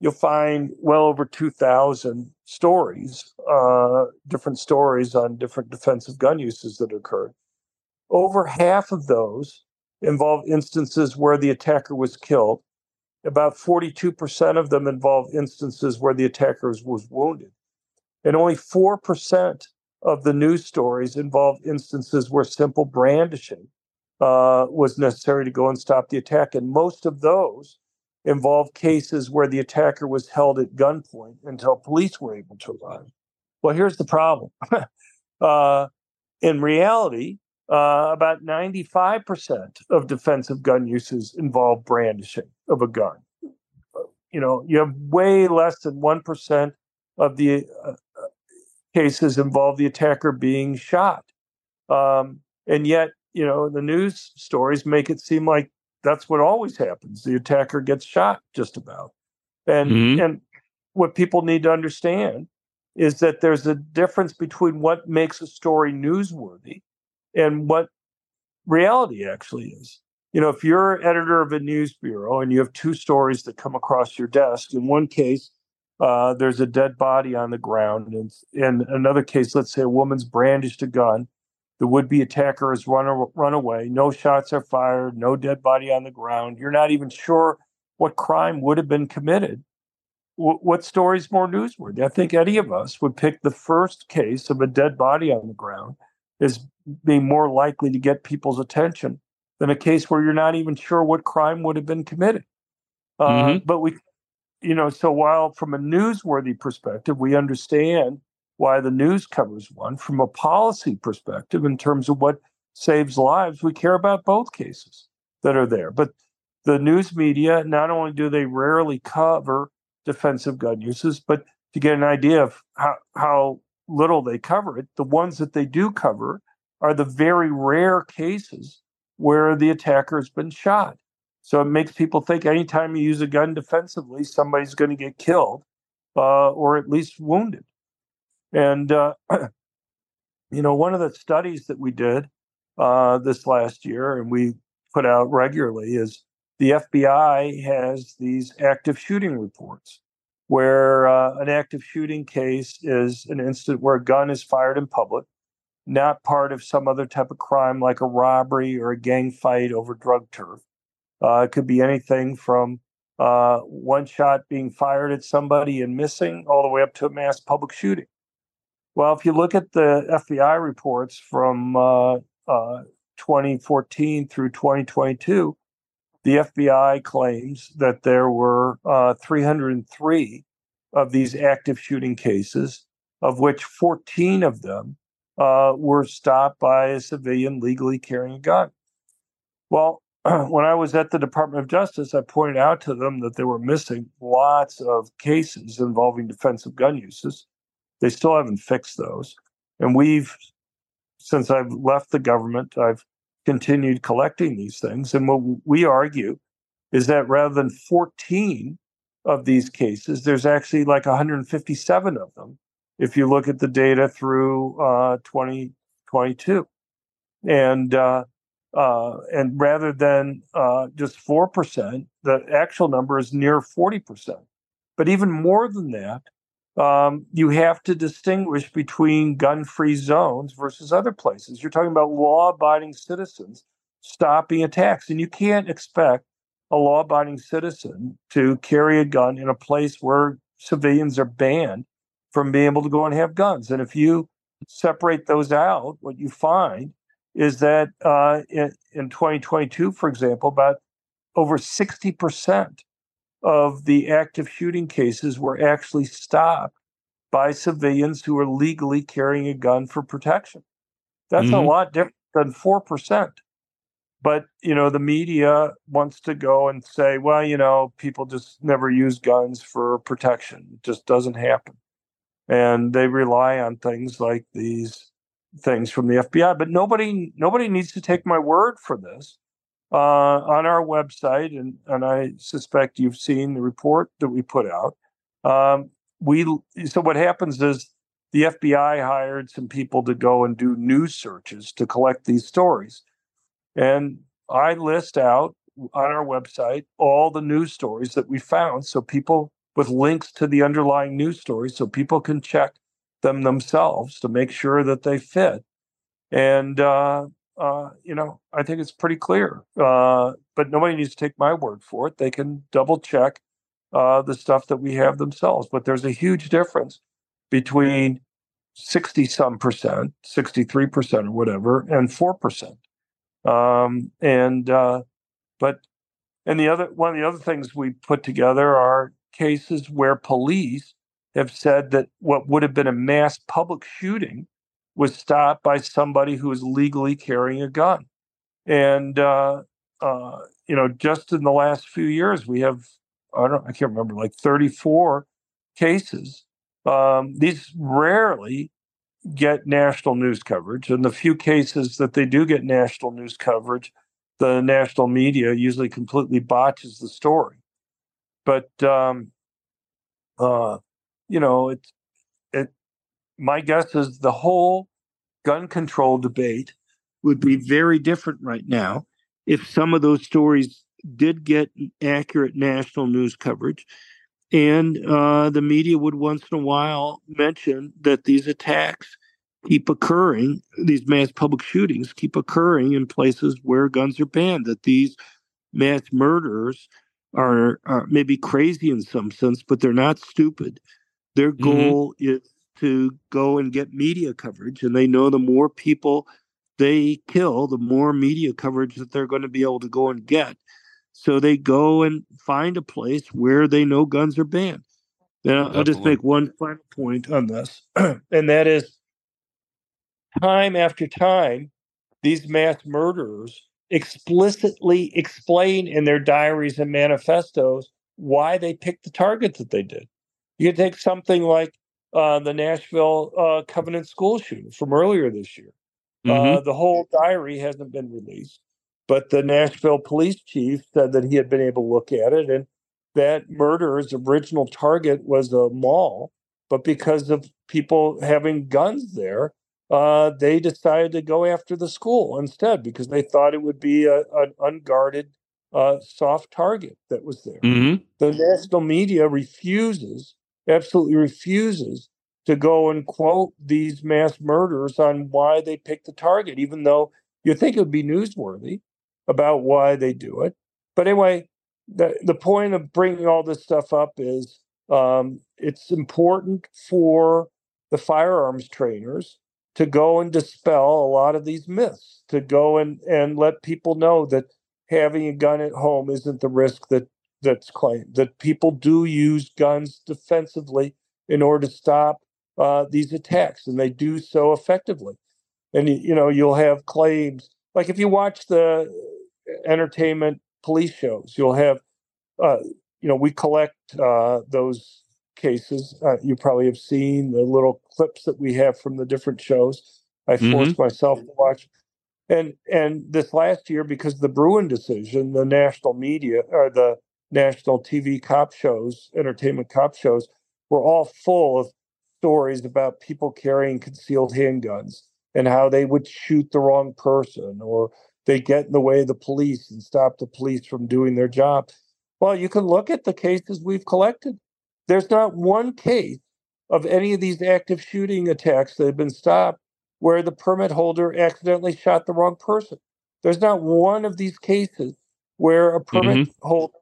Speaker 8: you'll find well over 2,000 stories, uh, different stories on different defensive gun uses that occurred. Over half of those involve instances where the attacker was killed. About 42% of them involve instances where the attacker was wounded. And only 4% of the news stories involve instances where simple brandishing uh, was necessary to go and stop the attack. And most of those involved cases where the attacker was held at gunpoint until police were able to arrive. Well, here's the problem. uh, in reality, uh, about 95% of defensive gun uses involve brandishing of a gun. You know, you have way less than 1% of the uh, uh, cases involve the attacker being shot. Um, and yet, you know, the news stories make it seem like that's what always happens. The attacker gets shot just about. And mm-hmm. and what people need to understand is that there's a difference between what makes a story newsworthy and what reality actually is. You know, if you're editor of a news bureau and you have two stories that come across your desk, in one case, uh, there's a dead body on the ground, and in another case, let's say a woman's brandished a gun, the would-be attacker has run run away. No shots are fired. No dead body on the ground. You're not even sure what crime would have been committed. W- what story is more newsworthy? I think any of us would pick the first case of a dead body on the ground as being more likely to get people's attention than a case where you're not even sure what crime would have been committed. Uh, mm-hmm. But we, you know, so while from a newsworthy perspective, we understand why the news covers one. From a policy perspective, in terms of what saves lives, we care about both cases that are there. But the news media, not only do they rarely cover defensive gun uses, but to get an idea of how, how little they cover it, the ones that they do cover are the very rare cases where the attacker has been shot. So it makes people think anytime you use a gun defensively, somebody's going to get killed uh, or at least wounded. And, uh, you know, one of the studies that we did uh, this last year and we put out regularly is the FBI has these active shooting reports where uh, an active shooting case is an incident where a gun is fired in public, not part of some other type of crime like a robbery or a gang fight over drug turf. Uh, it could be anything from uh, one shot being fired at somebody and missing all the way up to a mass public shooting. Well, if you look at the FBI reports from uh, uh 2014 through 2022, the FBI claims that there were uh, 303 of these active shooting cases, of which 14 of them uh, were stopped by a civilian legally carrying a gun. Well, when I was at the Department of Justice, I pointed out to them that they were missing lots of cases involving defensive gun uses. They still haven't fixed those. And we've, since I've left the government, I've continued collecting these things. And what we argue is that rather than 14 of these cases, there's actually like 157 of them if you look at the data through uh, 2022. And uh, uh, and rather than uh, just 4%, the actual number is near 40%. But even more than that, um, you have to distinguish between gun free zones versus other places. You're talking about law abiding citizens stopping attacks, and you can't expect a law abiding citizen to carry a gun in a place where civilians are banned from being able to go and have guns. And if you separate those out, what you find is that uh, in, in 2022, for example, about over 60% of the active shooting cases were actually stopped by civilians who were legally carrying a gun for protection. That's mm-hmm. a lot different than 4%. But, you know, the media wants to go and say, well, you know, people just never use guns for protection. It just doesn't happen. And they rely on things like these things from the FBI. But nobody nobody needs to take my word for this uh, on our website, and and I suspect you've seen the report that we put out. Um, we so what happens is the FBI hired some people to go and do news searches to collect these stories, and I list out on our website all the news stories that we found, so people with links to the underlying news stories, so people can check them themselves to make sure that they fit. And uh, uh, you know, I think it's pretty clear. Uh, but nobody needs to take my word for it. They can double check uh, the stuff that we have themselves. But there's a huge difference between 60 some percent, 63 percent or whatever, and 4 percent. Um, and, uh, but, and the other, one of the other things we put together are cases where police have said that what would have been a mass public shooting was stopped by somebody who is legally carrying a gun. And, uh, uh, you know, just in the last few years, we have, I don't, I can't remember, like 34 cases. Um, these rarely get national news coverage. And the few cases that they do get national news coverage, the national media usually completely botches the story. But, um, uh, you know, it's, it, my guess is the whole gun control debate would be very different right now if some of those stories did get accurate national news coverage and uh, the media would once in a while mention that these attacks keep occurring these mass public shootings keep occurring in places where guns are banned that these mass murderers are, are maybe crazy in some sense but they're not stupid their mm-hmm. goal mm-hmm. is to go and get media coverage, and they know the more people they kill, the more media coverage that they're going to be able to go and get. So they go and find a place where they know guns are banned. Now, I'll just make one final point on this, and that is time after time, these mass murderers explicitly explain in their diaries and manifestos why they picked the target that they did. You take something like uh, the Nashville uh, Covenant School shooting from earlier this year. Uh, mm-hmm. Uh, the whole diary hasn't been released, but the Nashville police chief said that he had been able to look at it, and that murderer's original target was a mall, but because of people having guns there, uh, they decided to go after the school instead because they thought it would be a, an unguarded uh, soft target that was there. Mm-hmm. The national media refuses absolutely refuses to go and quote these mass murders on why they picked the target, even though you think it would be newsworthy about why they do it. But anyway, the, the point of bringing all this stuff up is um, it's important for the firearms trainers to go and dispel a lot of these myths, to go and, and let people know that having a gun at home isn't the risk that that's claimed, that people do use guns defensively in order to stop uh, these attacks, and they do so effectively. And, you know, you'll have claims like if you watch the entertainment police shows, you'll have, uh, you know, we collect uh, those cases. Uh, you probably have seen the little clips that we have from the different shows. I mm-hmm. forced myself to watch. And and this last year, because of the Bruen decision, the national media or the national TV cop shows, entertainment cop shows, were all full of stories about people carrying concealed handguns and how they would shoot the wrong person or they get in the way of the police and stop the police from doing their job. Well, you can look at the cases we've collected. There's not one case of any of these active shooting attacks that have been stopped where the permit holder accidentally shot the wrong person. There's not one of these cases where a permit mm-hmm. holder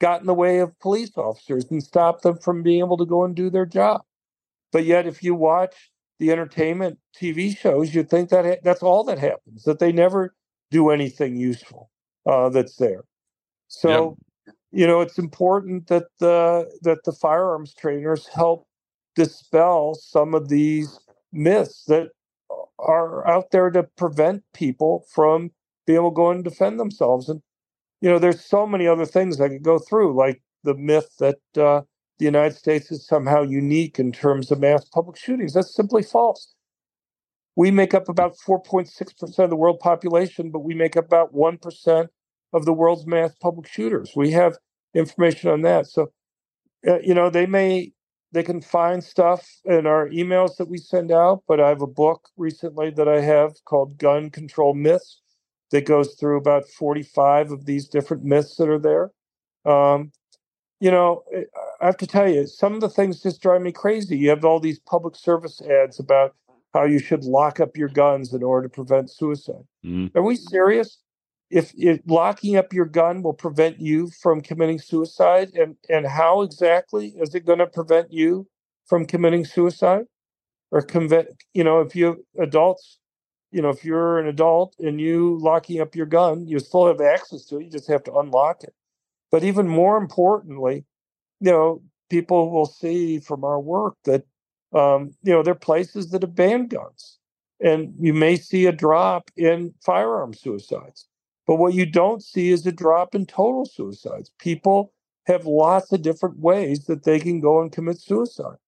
Speaker 8: got in the way of police officers and stopped them from being able to go and do their job. But yet, if you watch the entertainment TV shows, you'd think that ha- that's all that happens, that they never do anything useful uh, that's there. So, yep. you know, it's important that the that the firearms trainers help dispel some of these myths that are out there to prevent people from being able to go and defend themselves. And you know, there's so many other things I could go through, like the myth that uh, the United States is somehow unique in terms of mass public shootings. That's simply false. We make up about 4.6% of the world population, but we make up about 1% of the world's mass public shooters. We have information on that. So, uh, you know, they may, they can find stuff in our emails that we send out, but I have a book recently that I have called Gun Control Myths that goes through about 45 of these different myths that are there. Um, you know, eh, I have to tell you, some of the things just drive me crazy. You have all these public service ads about how you should lock up your guns in order to prevent suicide. Mm. Are we serious? If, if locking up your gun will prevent you from committing suicide, and and how exactly is it going to prevent you from committing suicide? Or convent, you know, if you adults, you know, if you're an adult and you locking up your gun, you still have access to it. You just have to unlock it. But even more importantly, you know, people will see from our work that, um, you know, there are places that have banned guns. And you may see a drop in firearm suicides. But what you don't see is a drop in total suicides. People have lots of different ways that they can go and commit suicide.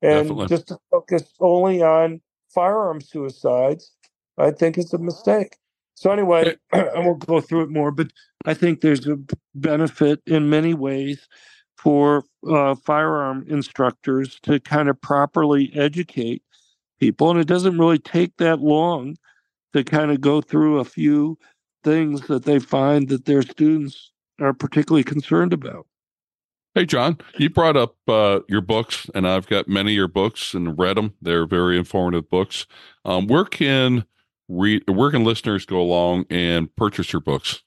Speaker 8: And Definitely. just to focus only on firearm suicides, I think it's a mistake. So anyway, I won't go through it more, but I think there's a benefit in many ways for uh, firearm instructors to kind of properly educate people, and it doesn't really take that long to kind of go through a few things that they find that their students are particularly concerned about.
Speaker 7: Hey, John, you brought up uh, your books, and I've got many of your books and read them. They're very informative books. Um, where can read where can listeners go along and purchase your books?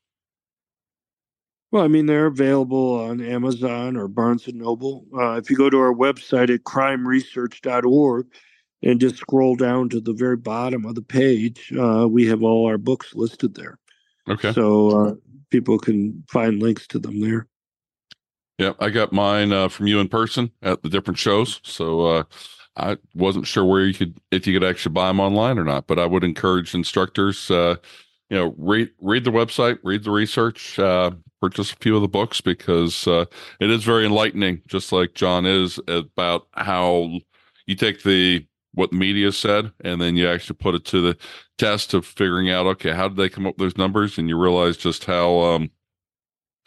Speaker 8: Well i mean they're available on amazon or barnes and noble. Uh, if you go to our website at crimeresearch.org and just scroll down to the very bottom of the page uh, we have all our books listed there.
Speaker 7: Okay.
Speaker 8: So uh, people can find links to them there.
Speaker 7: Yeah i got mine uh, from you in person at the different shows. So uh, I wasn't sure where you could if you could actually buy them online or not, but I would encourage instructors, uh, you know, read read the website, read the research, uh, purchase a few of the books because uh, it is very enlightening, just like John is about how you take the what the media said and then you actually put it to the test of figuring out okay how did they come up with those numbers? And you realize just how um,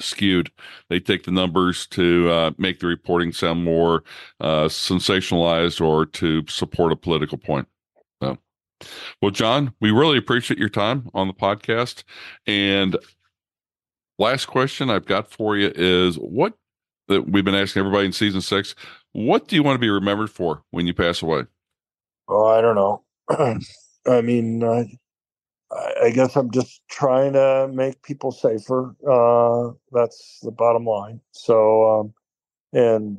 Speaker 7: skewed. They take the numbers to uh, make the reporting sound more uh, sensationalized or to support a political point. So, well, John, we really appreciate your time on the podcast. And last question I've got for you is what that we've been asking everybody in season six. What do you want to be remembered for when you pass away?
Speaker 8: Oh, I don't know. I mean, I guess I'm just trying to make people safer. Uh, that's the bottom line. So, um, and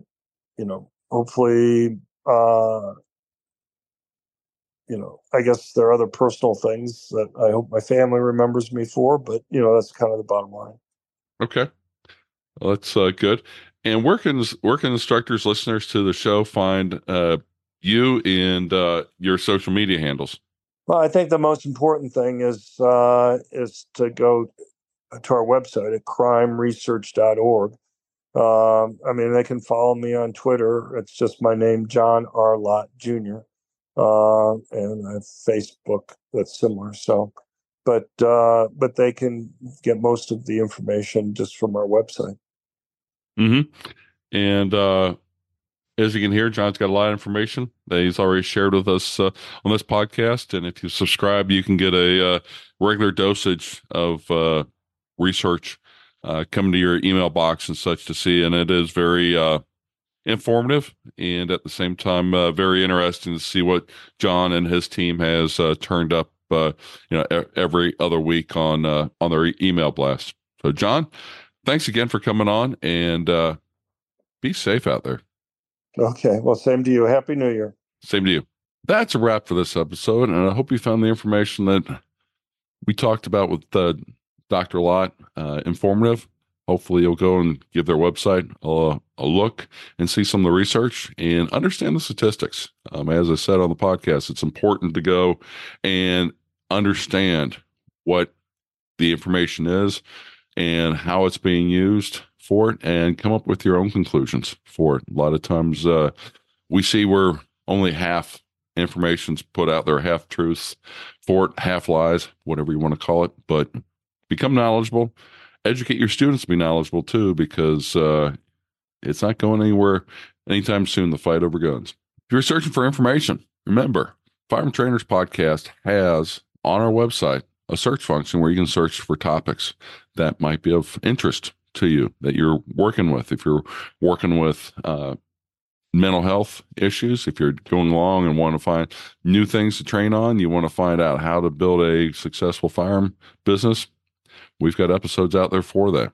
Speaker 8: you know, hopefully, uh, you know, I guess there are other personal things that I hope my family remembers me for, but you know, that's kind of the bottom line.
Speaker 7: Okay, well, that's uh, good. And where can where can instructors, listeners to the show find uh, you and uh, your social media handles?
Speaker 8: Well, I think the most important thing is uh, is to go to our website at crimeresearch.org. Um, I mean, they can follow me on Twitter. It's just my name, John R. Lott Jr. Uh, and I have Facebook that's similar. So, but uh, but they can get most of the information just from our website.
Speaker 7: Hmm. And uh, as you can hear, John's got a lot of information that he's already shared with us uh, on this podcast. And if you subscribe, you can get a uh, regular dosage of uh, research uh, coming to your email box and such to see. And it is very uh, informative and at the same time uh, very interesting to see what John and his team has turned up. you know, every other week on on their email blast. So, John, thanks again for coming on, and be safe out there.
Speaker 8: Okay. Well, same to you. Happy New Year.
Speaker 7: Same to you. That's a wrap for this episode. And I hope you found the information that we talked about with uh, Dr. Lott uh, informative. Hopefully, you'll go and give their website a, a, look and see some of the research and understand the statistics. Um, as I said on the podcast, it's important to go and understand what the information is and how it's being used for it and come up with your own conclusions for it. A lot of times uh, we see where only half information's put out there, half truths for it, half lies, whatever you want to call it. But become knowledgeable, educate your students to be knowledgeable too, because uh, it's not going anywhere anytime soon. The fight over guns. If you're searching for information, remember Firearm Trainers Podcast has on our website a search function where you can search for topics that might be of interest to you that you're working with. If you're working with uh, mental health issues, if you're going along and want to find new things to train on, you want to find out how to build a successful firearm business, we've got episodes out there for that.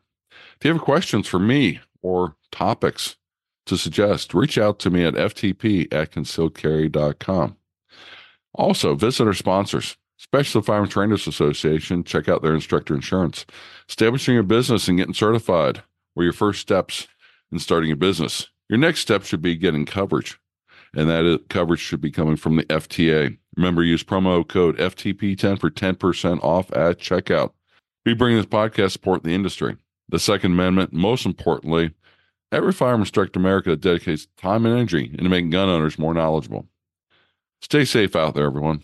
Speaker 7: If you have questions for me or topics to suggest, reach out to me at ftp at concealedcarry.com. Also, visit our sponsors. Special Firearm Trainers Association, check out their instructor insurance. Establishing your business and getting certified were your first steps in starting a business. Your next step should be getting coverage, and that coverage should be coming from the FTA. Remember, use promo code FTP10 for 10% off at checkout. We bring this podcast support the industry. The Second Amendment, most importantly, every firearm instructor in America dedicates time and energy into making gun owners more knowledgeable. Stay safe out there, everyone.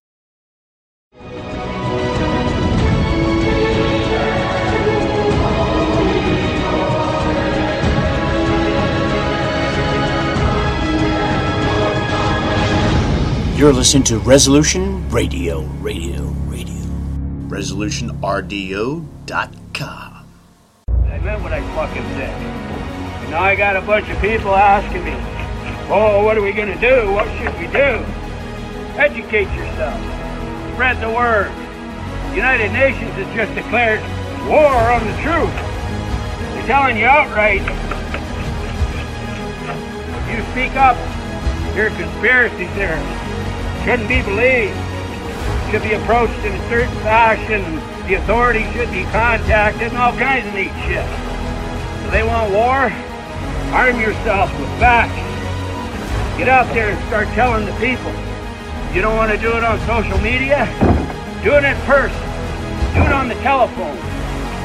Speaker 9: You're listening to Resolution Radio, Radio, Radio.
Speaker 6: ResolutionRDO.com.
Speaker 10: I meant what I fucking said. And now I got a bunch of people asking me, oh, what are we going to do? What should we do? Educate yourself. Spread the word. The United Nations has just declared war on the truth. They're telling you outright, if you speak up, your conspiracy theorists shouldn't be believed, should be approached in a certain fashion, the authorities should be contacted, and all kinds of neat shit. So they want war? Arm yourself with facts. Get out there and start telling the people. You don't want to do it on social media? Do it in person. Do it on the telephone.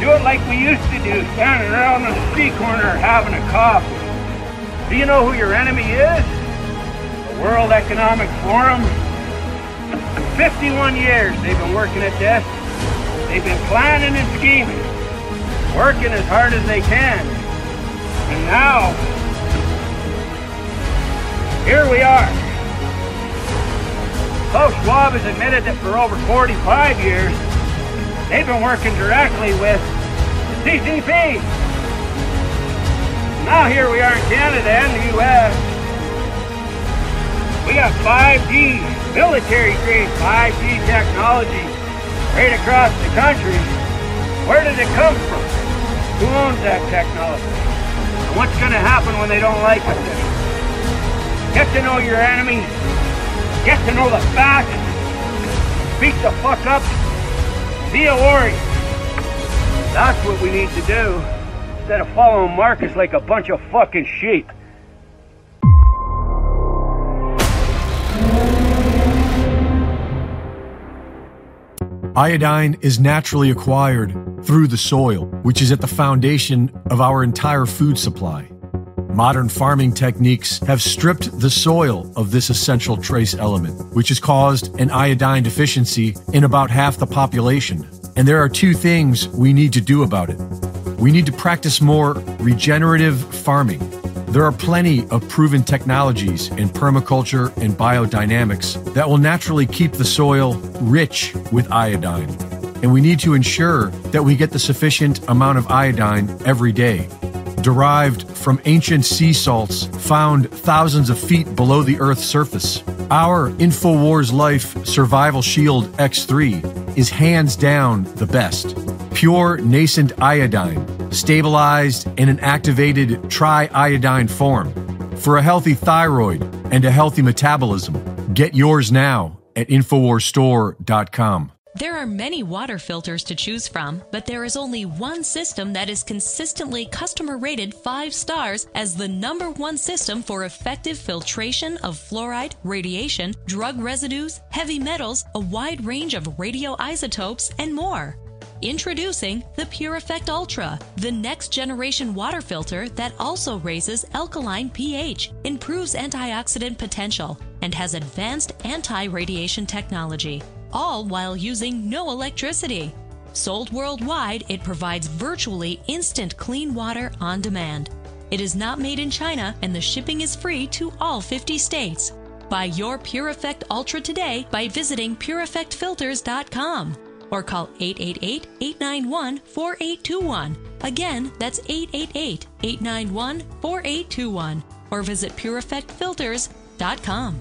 Speaker 10: Do it like we used to do, standing around on the street corner having a coffee. Do you know who your enemy is? The World Economic Forum. 51 years they've been working at this. They've been planning and scheming, working as hard as they can. And now, here we are. Klaus Schwab has admitted that for over 45 years, they've been working directly with the CCP. Now here we are in Canada and the U.S. We got 5G, military-grade 5G technology right across the country. Where did it come from? Who owns that technology? And what's going to happen when they don't like it? Get to know your enemy. Get to know the facts. Speak the fuck up. Be a warrior. That's what we need to do instead of following Marcus like a bunch of fucking sheep.
Speaker 11: Iodine is naturally acquired through the soil, which is at the foundation of our entire food supply. Modern farming techniques have stripped the soil of this essential trace element, which has caused an iodine deficiency in about half the population. And there are two things we need to do about it. We need to practice more regenerative farming. There are plenty of proven technologies in permaculture and biodynamics that will naturally keep the soil rich with iodine. And we need to ensure that we get the sufficient amount of iodine every day. Derived from ancient sea salts found thousands of feet below the Earth's surface, our InfoWars Life Survival Shield X3 is hands down the best pure nascent iodine, stabilized in an activated triiodine form. For a healthy thyroid and a healthy metabolism, get yours now at InfoWarsStore.com.
Speaker 12: There are many water filters to choose from, but there is only one system that is consistently customer rated 5 stars as the number one system for effective filtration of fluoride, radiation, drug residues, heavy metals, a wide range of radioisotopes, and more. Introducing the Pure Effect Ultra, the next generation water filter that also raises alkaline pH, improves antioxidant potential, and has advanced anti radiation technology, all while using no electricity. Sold worldwide, it provides virtually instant clean water on demand. It is not made in China and the shipping is free to all 50 states. Buy your Pure Effect Ultra today by visiting pureeffectfilters.com or call 888 891 4821. Again, that's 888 891 4821 or visit pureeffectfilters.com.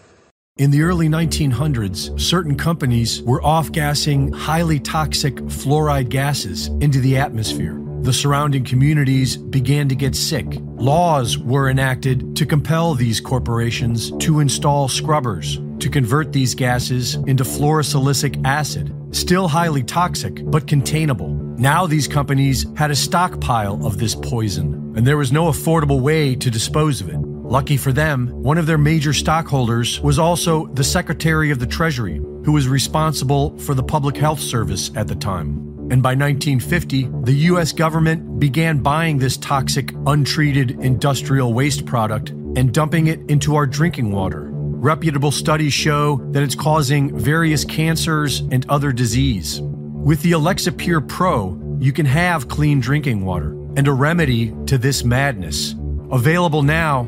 Speaker 11: In the early 1900s, certain companies were off gassing highly toxic fluoride gases into the atmosphere. The surrounding communities began to get sick. Laws were enacted to compel these corporations to install scrubbers to convert these gases into fluorosilicic acid, still highly toxic but containable. Now these companies had a stockpile of this poison, and there was no affordable way to dispose of it. Lucky for them, one of their major stockholders was also the Secretary of the Treasury, who was responsible for the Public Health Service at the time. And by 1950, the US government began buying this toxic, untreated industrial waste product and dumping it into our drinking water. Reputable studies show that it's causing various cancers and other disease. With the Alexa Pure Pro, you can have clean drinking water and a remedy to this madness. Available now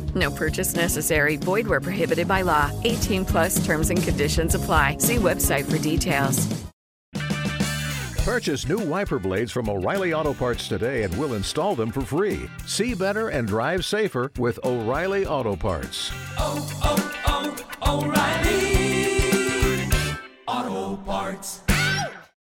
Speaker 13: No purchase necessary. Void where prohibited by law. 18 plus terms and conditions apply. See website for details.
Speaker 14: Purchase new wiper blades from O'Reilly Auto Parts today and we'll install them for free. See better and drive safer with O'Reilly Auto Parts.
Speaker 15: Oh, oh, oh, O'Reilly Auto Parts.